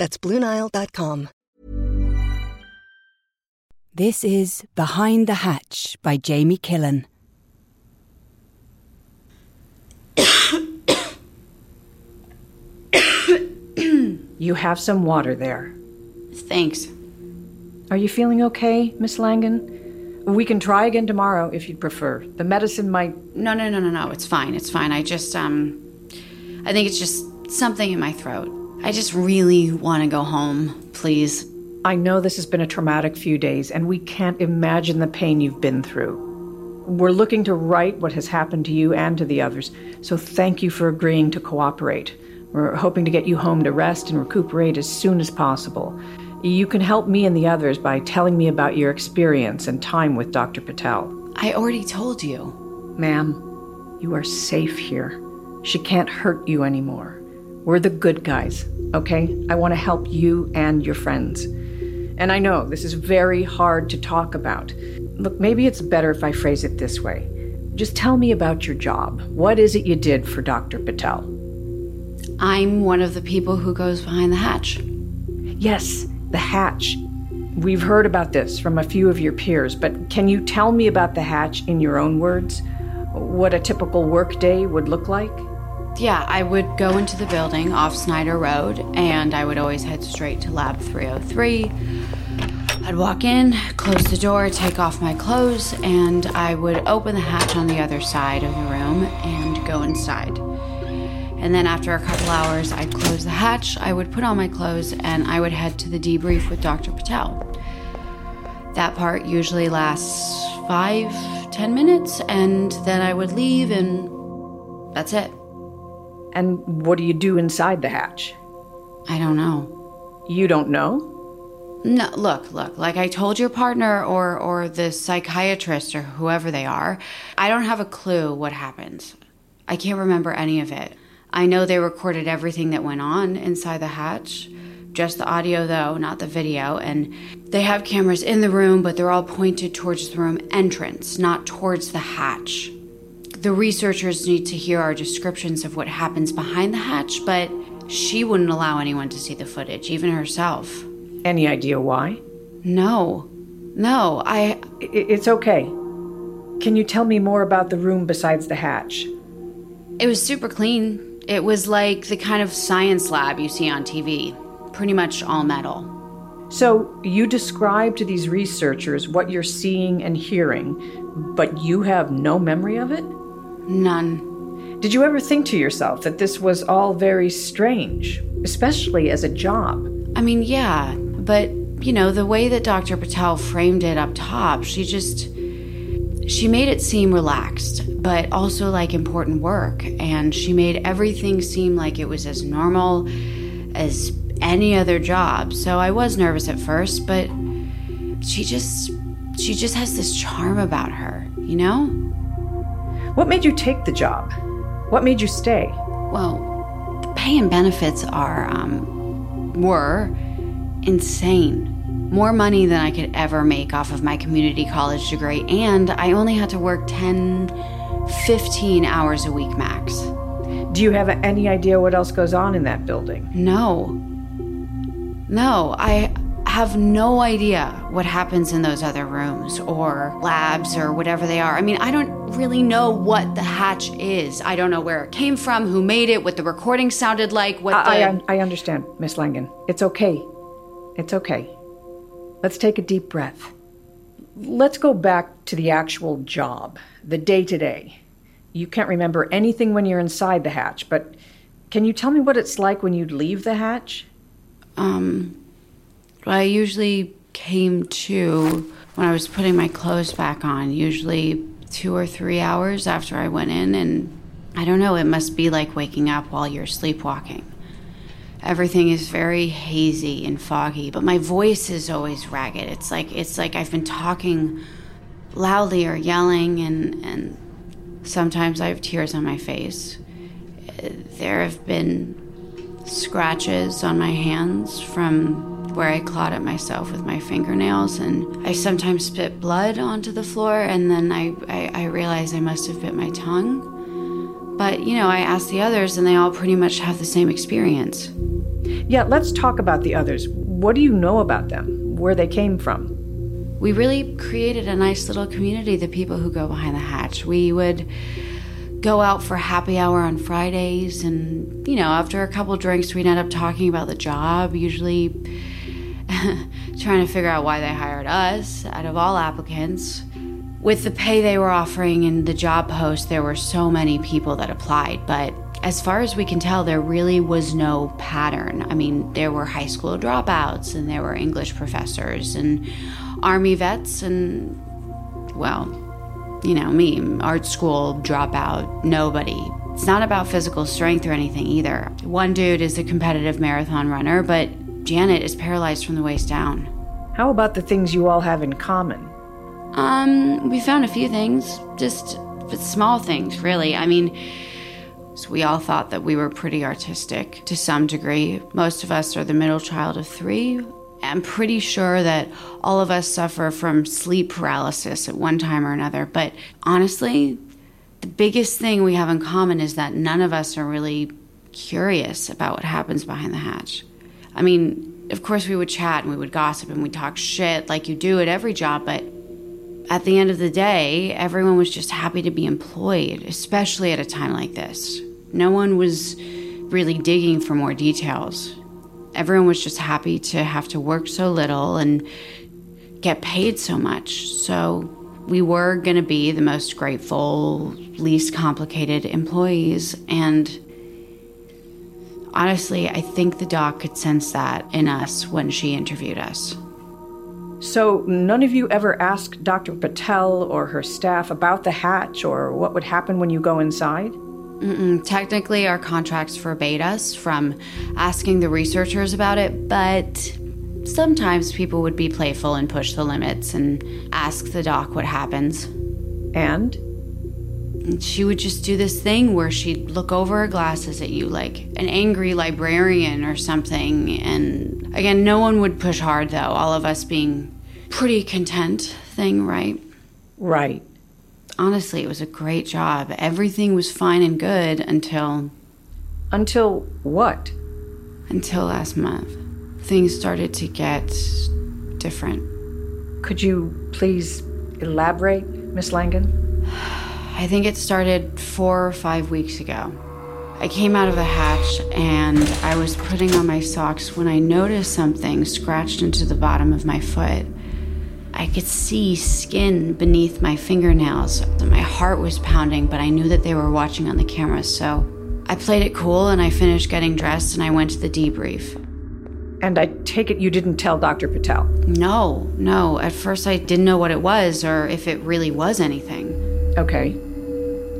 That's BlueNile.com. This is Behind the Hatch by Jamie Killen. You have some water there. Thanks. Are you feeling okay, Miss Langan? We can try again tomorrow if you'd prefer. The medicine might. No, no, no, no, no. It's fine. It's fine. I just, um, I think it's just something in my throat. I just really want to go home, please. I know this has been a traumatic few days, and we can't imagine the pain you've been through. We're looking to right what has happened to you and to the others, so thank you for agreeing to cooperate. We're hoping to get you home to rest and recuperate as soon as possible. You can help me and the others by telling me about your experience and time with Dr. Patel. I already told you. Ma'am, you are safe here. She can't hurt you anymore. We're the good guys, okay? I want to help you and your friends. And I know this is very hard to talk about. Look, maybe it's better if I phrase it this way. Just tell me about your job. What is it you did for Dr. Patel? I'm one of the people who goes behind the hatch. Yes, the hatch. We've heard about this from a few of your peers, but can you tell me about the hatch in your own words? What a typical workday would look like? Yeah, I would go into the building off Snyder Road, and I would always head straight to Lab 303. I'd walk in, close the door, take off my clothes, and I would open the hatch on the other side of the room and go inside. And then after a couple hours, I'd close the hatch, I would put on my clothes, and I would head to the debrief with Dr. Patel. That part usually lasts five, ten minutes, and then I would leave, and that's it. And what do you do inside the hatch? I don't know. You don't know? No, look, look, like I told your partner or or the psychiatrist or whoever they are, I don't have a clue what happens. I can't remember any of it. I know they recorded everything that went on inside the hatch, just the audio though, not the video, and they have cameras in the room, but they're all pointed towards the room entrance, not towards the hatch. The researchers need to hear our descriptions of what happens behind the hatch, but she wouldn't allow anyone to see the footage, even herself. Any idea why? No. No, I. It's okay. Can you tell me more about the room besides the hatch? It was super clean. It was like the kind of science lab you see on TV, pretty much all metal. So, you describe to these researchers what you're seeing and hearing, but you have no memory of it? None. Did you ever think to yourself that this was all very strange, especially as a job? I mean, yeah, but you know, the way that Dr. Patel framed it up top, she just. She made it seem relaxed, but also like important work. And she made everything seem like it was as normal as any other job. So I was nervous at first, but she just. She just has this charm about her, you know? What made you take the job? What made you stay? Well, the pay and benefits are, um, were insane. More money than I could ever make off of my community college degree, and I only had to work 10, 15 hours a week max. Do you have any idea what else goes on in that building? No. No, I have no idea what happens in those other rooms or labs or whatever they are. I mean, I don't really know what the hatch is. I don't know where it came from, who made it, what the recording sounded like, what I, the. I, I understand, Miss Langan. It's okay. It's okay. Let's take a deep breath. Let's go back to the actual job, the day to day. You can't remember anything when you're inside the hatch, but can you tell me what it's like when you leave the hatch? Um, I usually came to when I was putting my clothes back on, usually two or three hours after I went in, and I don't know, it must be like waking up while you're sleepwalking. Everything is very hazy and foggy, but my voice is always ragged. It's like it's like I've been talking loudly or yelling and and sometimes I have tears on my face. There have been scratches on my hands from where I clawed at myself with my fingernails, and I sometimes spit blood onto the floor, and then I, I, I realize I must have bit my tongue. But, you know, I asked the others, and they all pretty much have the same experience. Yeah, let's talk about the others. What do you know about them? Where they came from? We really created a nice little community, the people who go behind the hatch. We would go out for happy hour on Fridays, and, you know, after a couple drinks, we'd end up talking about the job, usually trying to figure out why they hired us out of all applicants with the pay they were offering and the job post, there were so many people that applied. But as far as we can tell, there really was no pattern. I mean, there were high school dropouts, and there were English professors, and Army vets, and, well, you know, me, art school dropout, nobody. It's not about physical strength or anything either. One dude is a competitive marathon runner, but Janet is paralyzed from the waist down. How about the things you all have in common? Um, we found a few things, just small things, really. I mean, so we all thought that we were pretty artistic to some degree. Most of us are the middle child of three. I'm pretty sure that all of us suffer from sleep paralysis at one time or another. But honestly, the biggest thing we have in common is that none of us are really curious about what happens behind the hatch. I mean, of course, we would chat and we would gossip and we'd talk shit like you do at every job, but at the end of the day, everyone was just happy to be employed, especially at a time like this. No one was really digging for more details. Everyone was just happy to have to work so little and get paid so much. So we were going to be the most grateful, least complicated employees. And honestly, I think the doc could sense that in us when she interviewed us. So, none of you ever asked Dr. Patel or her staff about the hatch or what would happen when you go inside? Mm-mm. Technically, our contracts forbade us from asking the researchers about it, but sometimes people would be playful and push the limits and ask the doc what happens. And? And she would just do this thing where she'd look over her glasses at you like an angry librarian or something. And again, no one would push hard though, all of us being pretty content thing, right? Right. Honestly, it was a great job. Everything was fine and good until. Until what? Until last month. Things started to get different. Could you please elaborate, Miss Langan? I think it started four or five weeks ago. I came out of the hatch and I was putting on my socks when I noticed something scratched into the bottom of my foot. I could see skin beneath my fingernails. My heart was pounding, but I knew that they were watching on the camera, so I played it cool and I finished getting dressed and I went to the debrief. And I take it you didn't tell Dr. Patel? No, no. At first I didn't know what it was or if it really was anything. Okay.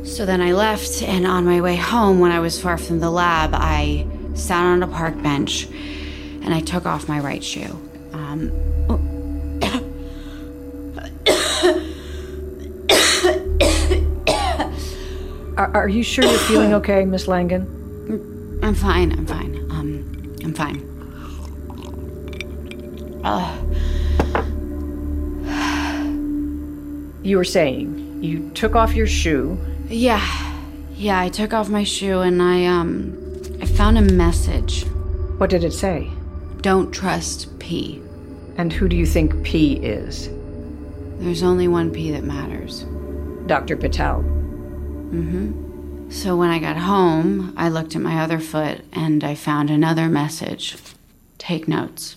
So then I left, and on my way home, when I was far from the lab, I sat on a park bench and I took off my right shoe. Um, are, are, you sure you're feeling okay, Miss Langan? I'm fine. I'm fine. Um, I'm fine. Uh. You were saying you took off your shoe yeah. Yeah, I took off my shoe and I, um, I found a message. What did it say? Don't trust P. And who do you think P is? There's only one P that matters. Dr. Patel. Mm hmm. So when I got home, I looked at my other foot and I found another message. Take notes.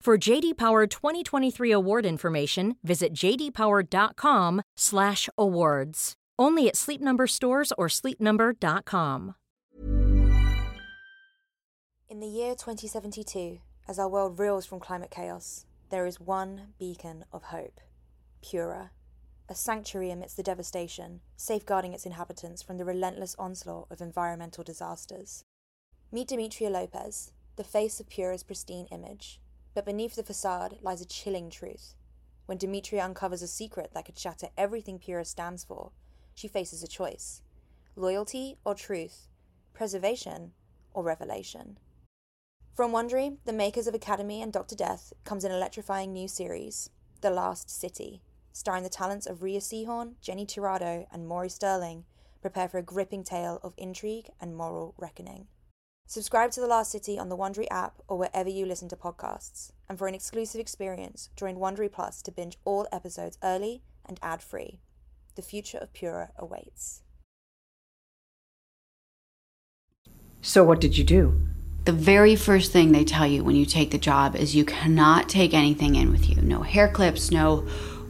For JD Power 2023 award information, visit jdpower.com/awards. Only at Sleep Number stores or sleepnumber.com. In the year 2072, as our world reels from climate chaos, there is one beacon of hope: Pura a sanctuary amidst the devastation, safeguarding its inhabitants from the relentless onslaught of environmental disasters. Meet Demetria Lopez, the face of Pura's pristine image. But beneath the facade lies a chilling truth. When Demetria uncovers a secret that could shatter everything Pura stands for, she faces a choice loyalty or truth, preservation or revelation. From Wondery, the makers of Academy and Dr. Death, comes an electrifying new series, The Last City starring the talents of Rhea Seehorn, Jenny Tirado, and Maury Sterling, prepare for a gripping tale of intrigue and moral reckoning. Subscribe to The Last City on the Wondery app or wherever you listen to podcasts. And for an exclusive experience, join Wondery Plus to binge all episodes early and ad-free. The future of Pura awaits. So what did you do? The very first thing they tell you when you take the job is you cannot take anything in with you. No hair clips, no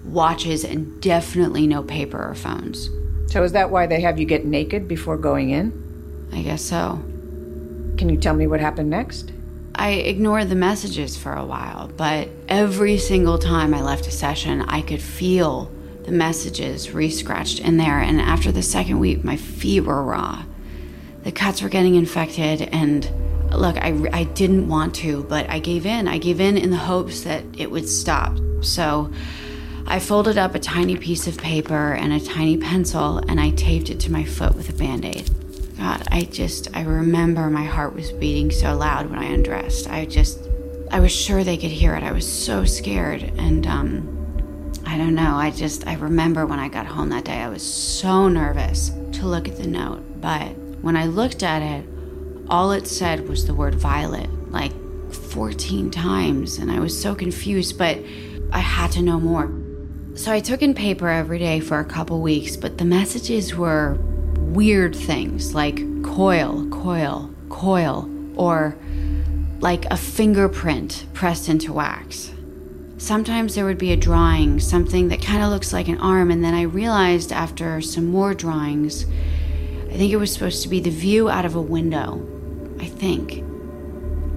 watches, and definitely no paper or phones. So is that why they have you get naked before going in? I guess so. Can you tell me what happened next? I ignored the messages for a while, but every single time I left a session, I could feel the messages re scratched in there. And after the second week, my feet were raw. The cuts were getting infected, and look, I, I didn't want to, but I gave in. I gave in in the hopes that it would stop. So I folded up a tiny piece of paper and a tiny pencil and I taped it to my foot with a band aid. God, I just, I remember my heart was beating so loud when I undressed. I just, I was sure they could hear it. I was so scared. And, um, I don't know. I just, I remember when I got home that day, I was so nervous to look at the note. But when I looked at it, all it said was the word violet, like 14 times. And I was so confused, but I had to know more. So I took in paper every day for a couple weeks, but the messages were weird things like coil, coil, coil, or like a fingerprint pressed into wax. Sometimes there would be a drawing, something that kind of looks like an arm, and then I realized after some more drawings, I think it was supposed to be the view out of a window. I think.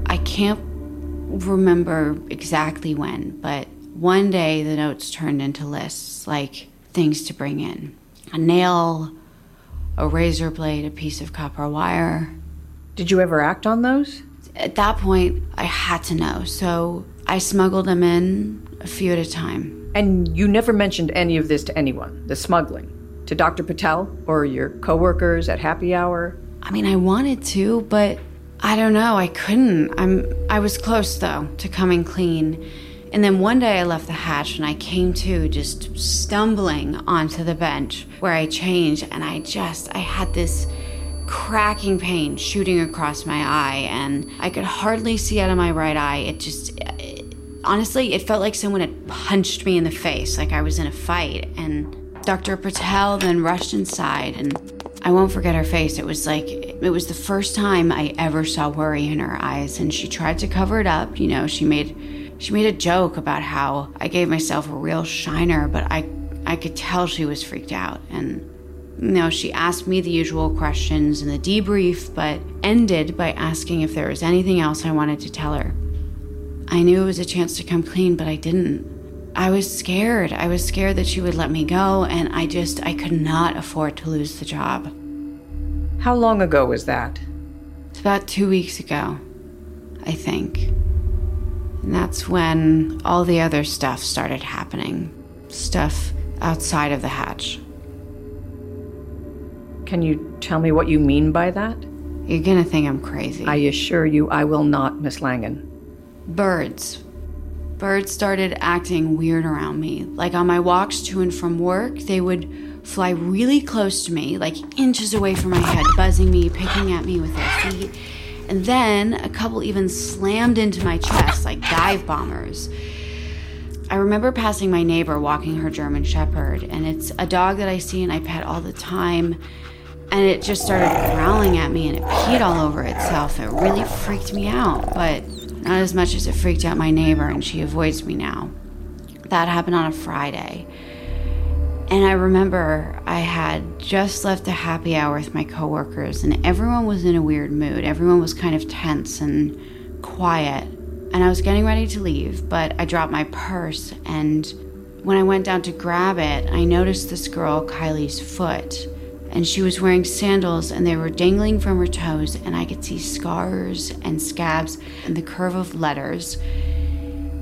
I can't remember exactly when, but one day, the notes turned into lists like things to bring in a nail, a razor blade, a piece of copper wire. Did you ever act on those? At that point, I had to know, so I smuggled them in a few at a time. And you never mentioned any of this to anyone, the smuggling? To Dr. Patel or your coworkers at happy hour? I mean, I wanted to, but I don't know, I couldn't. I'm I was close though to coming clean. And then one day I left the hatch and I came to just stumbling onto the bench where I changed and I just I had this cracking pain shooting across my eye and I could hardly see out of my right eye. It just it, honestly, it felt like someone had punched me in the face like I was in a fight and Dr. Patel then rushed inside and I won't forget her face. It was like it was the first time I ever saw worry in her eyes and she tried to cover it up, you know, she made she made a joke about how I gave myself a real shiner, but I I could tell she was freaked out and you know, she asked me the usual questions in the debrief, but ended by asking if there was anything else I wanted to tell her. I knew it was a chance to come clean, but I didn't. I was scared. I was scared that she would let me go, and I just, I could not afford to lose the job. How long ago was that? It's about two weeks ago, I think. And that's when all the other stuff started happening. Stuff outside of the hatch. Can you tell me what you mean by that? You're gonna think I'm crazy. I assure you I will not, Miss Langan. Birds. Birds started acting weird around me. Like on my walks to and from work, they would fly really close to me, like inches away from my head, buzzing me, picking at me with their feet and then a couple even slammed into my chest like dive bombers. I remember passing my neighbor walking her German Shepherd, and it's a dog that I see and I pet all the time. and it just started growling at me and it peed all over itself. It really freaked me out, but not as much as it freaked out my neighbor, and she avoids me now. That happened on a Friday. And I remember I had just left a happy hour with my coworkers, and everyone was in a weird mood. Everyone was kind of tense and quiet. And I was getting ready to leave, but I dropped my purse. And when I went down to grab it, I noticed this girl, Kylie's foot. And she was wearing sandals, and they were dangling from her toes, and I could see scars and scabs and the curve of letters.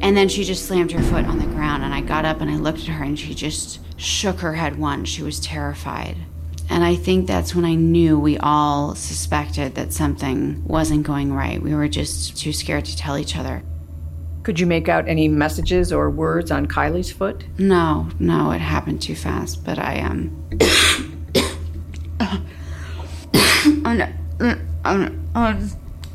And then she just slammed her foot on the ground, and I got up and I looked at her, and she just shook her head once. She was terrified. And I think that's when I knew we all suspected that something wasn't going right. We were just too scared to tell each other. Could you make out any messages or words on Kylie's foot? No, no, it happened too fast. But I um. um, um, um,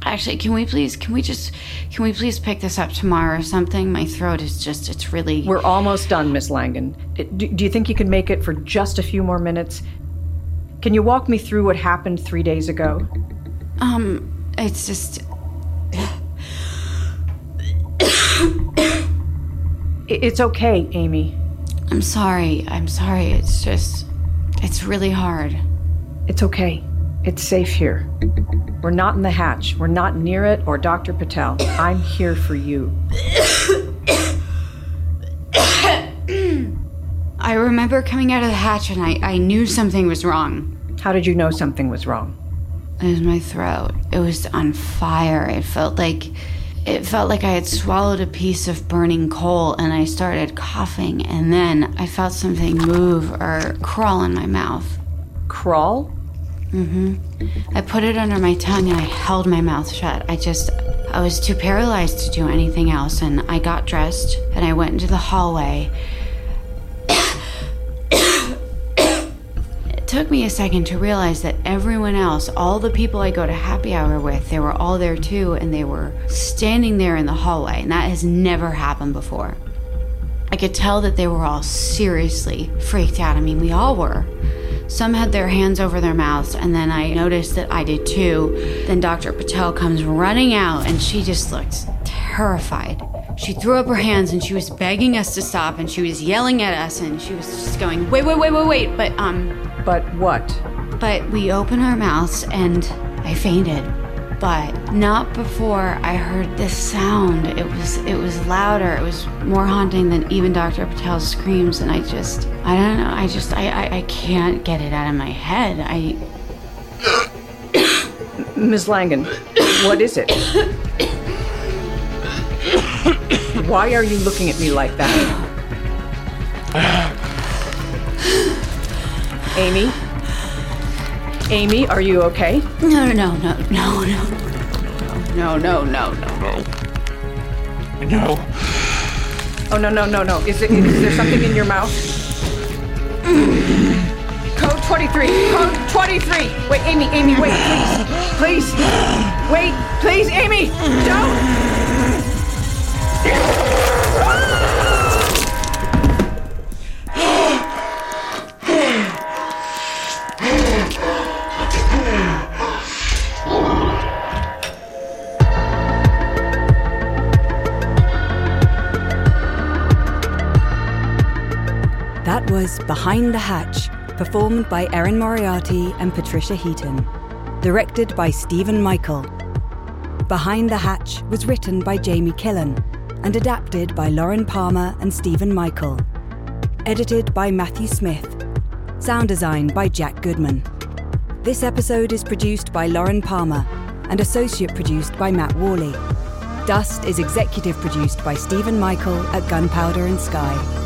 actually, can we please? Can we just? Can we please pick this up tomorrow or something? My throat is just. It's really. We're almost done, Miss Langan. Do, do you think you can make it for just a few more minutes? Can you walk me through what happened three days ago? Um, it's just. It's okay, Amy. I'm sorry. I'm sorry. It's just. It's really hard. It's okay. It's safe here. We're not in the hatch. We're not near it or Dr. Patel. I'm here for you. I remember coming out of the hatch and I, I knew something was wrong. How did you know something was wrong? It was my throat. It was on fire. It felt like it felt like I had swallowed a piece of burning coal and I started coughing and then I felt something move or crawl in my mouth. Crawl? Mm-hmm. I put it under my tongue and I held my mouth shut. I just I was too paralyzed to do anything else and I got dressed and I went into the hallway It took me a second to realize that everyone else, all the people I go to happy hour with, they were all there too, and they were standing there in the hallway, and that has never happened before. I could tell that they were all seriously freaked out. I mean, we all were. Some had their hands over their mouths, and then I noticed that I did too. Then Dr. Patel comes running out, and she just looked terrified. She threw up her hands and she was begging us to stop, and she was yelling at us, and she was just going, "Wait, wait, wait, wait, wait!" But um, But what? but we opened our mouths and I fainted. But not before I heard this sound. It was it was louder. It was more haunting than even Dr. Patel's screams. And I just I don't know. I just I I, I can't get it out of my head. I Ms. Langan, what is it? Why are you looking at me like that? Amy? Amy, are you okay? no no no no no no no no no no. No. No. Oh, no, no, no, no. Is, it, is there something in your mouth? Code 23. Code 23. Wait, Amy, Amy, wait, please. Please. Wait, please, Amy. Don't. Behind the Hatch, performed by Erin Moriarty and Patricia Heaton. Directed by Stephen Michael. Behind the Hatch was written by Jamie Killen and adapted by Lauren Palmer and Stephen Michael. Edited by Matthew Smith. Sound design by Jack Goodman. This episode is produced by Lauren Palmer and associate produced by Matt Worley. Dust is executive produced by Stephen Michael at Gunpowder and Sky.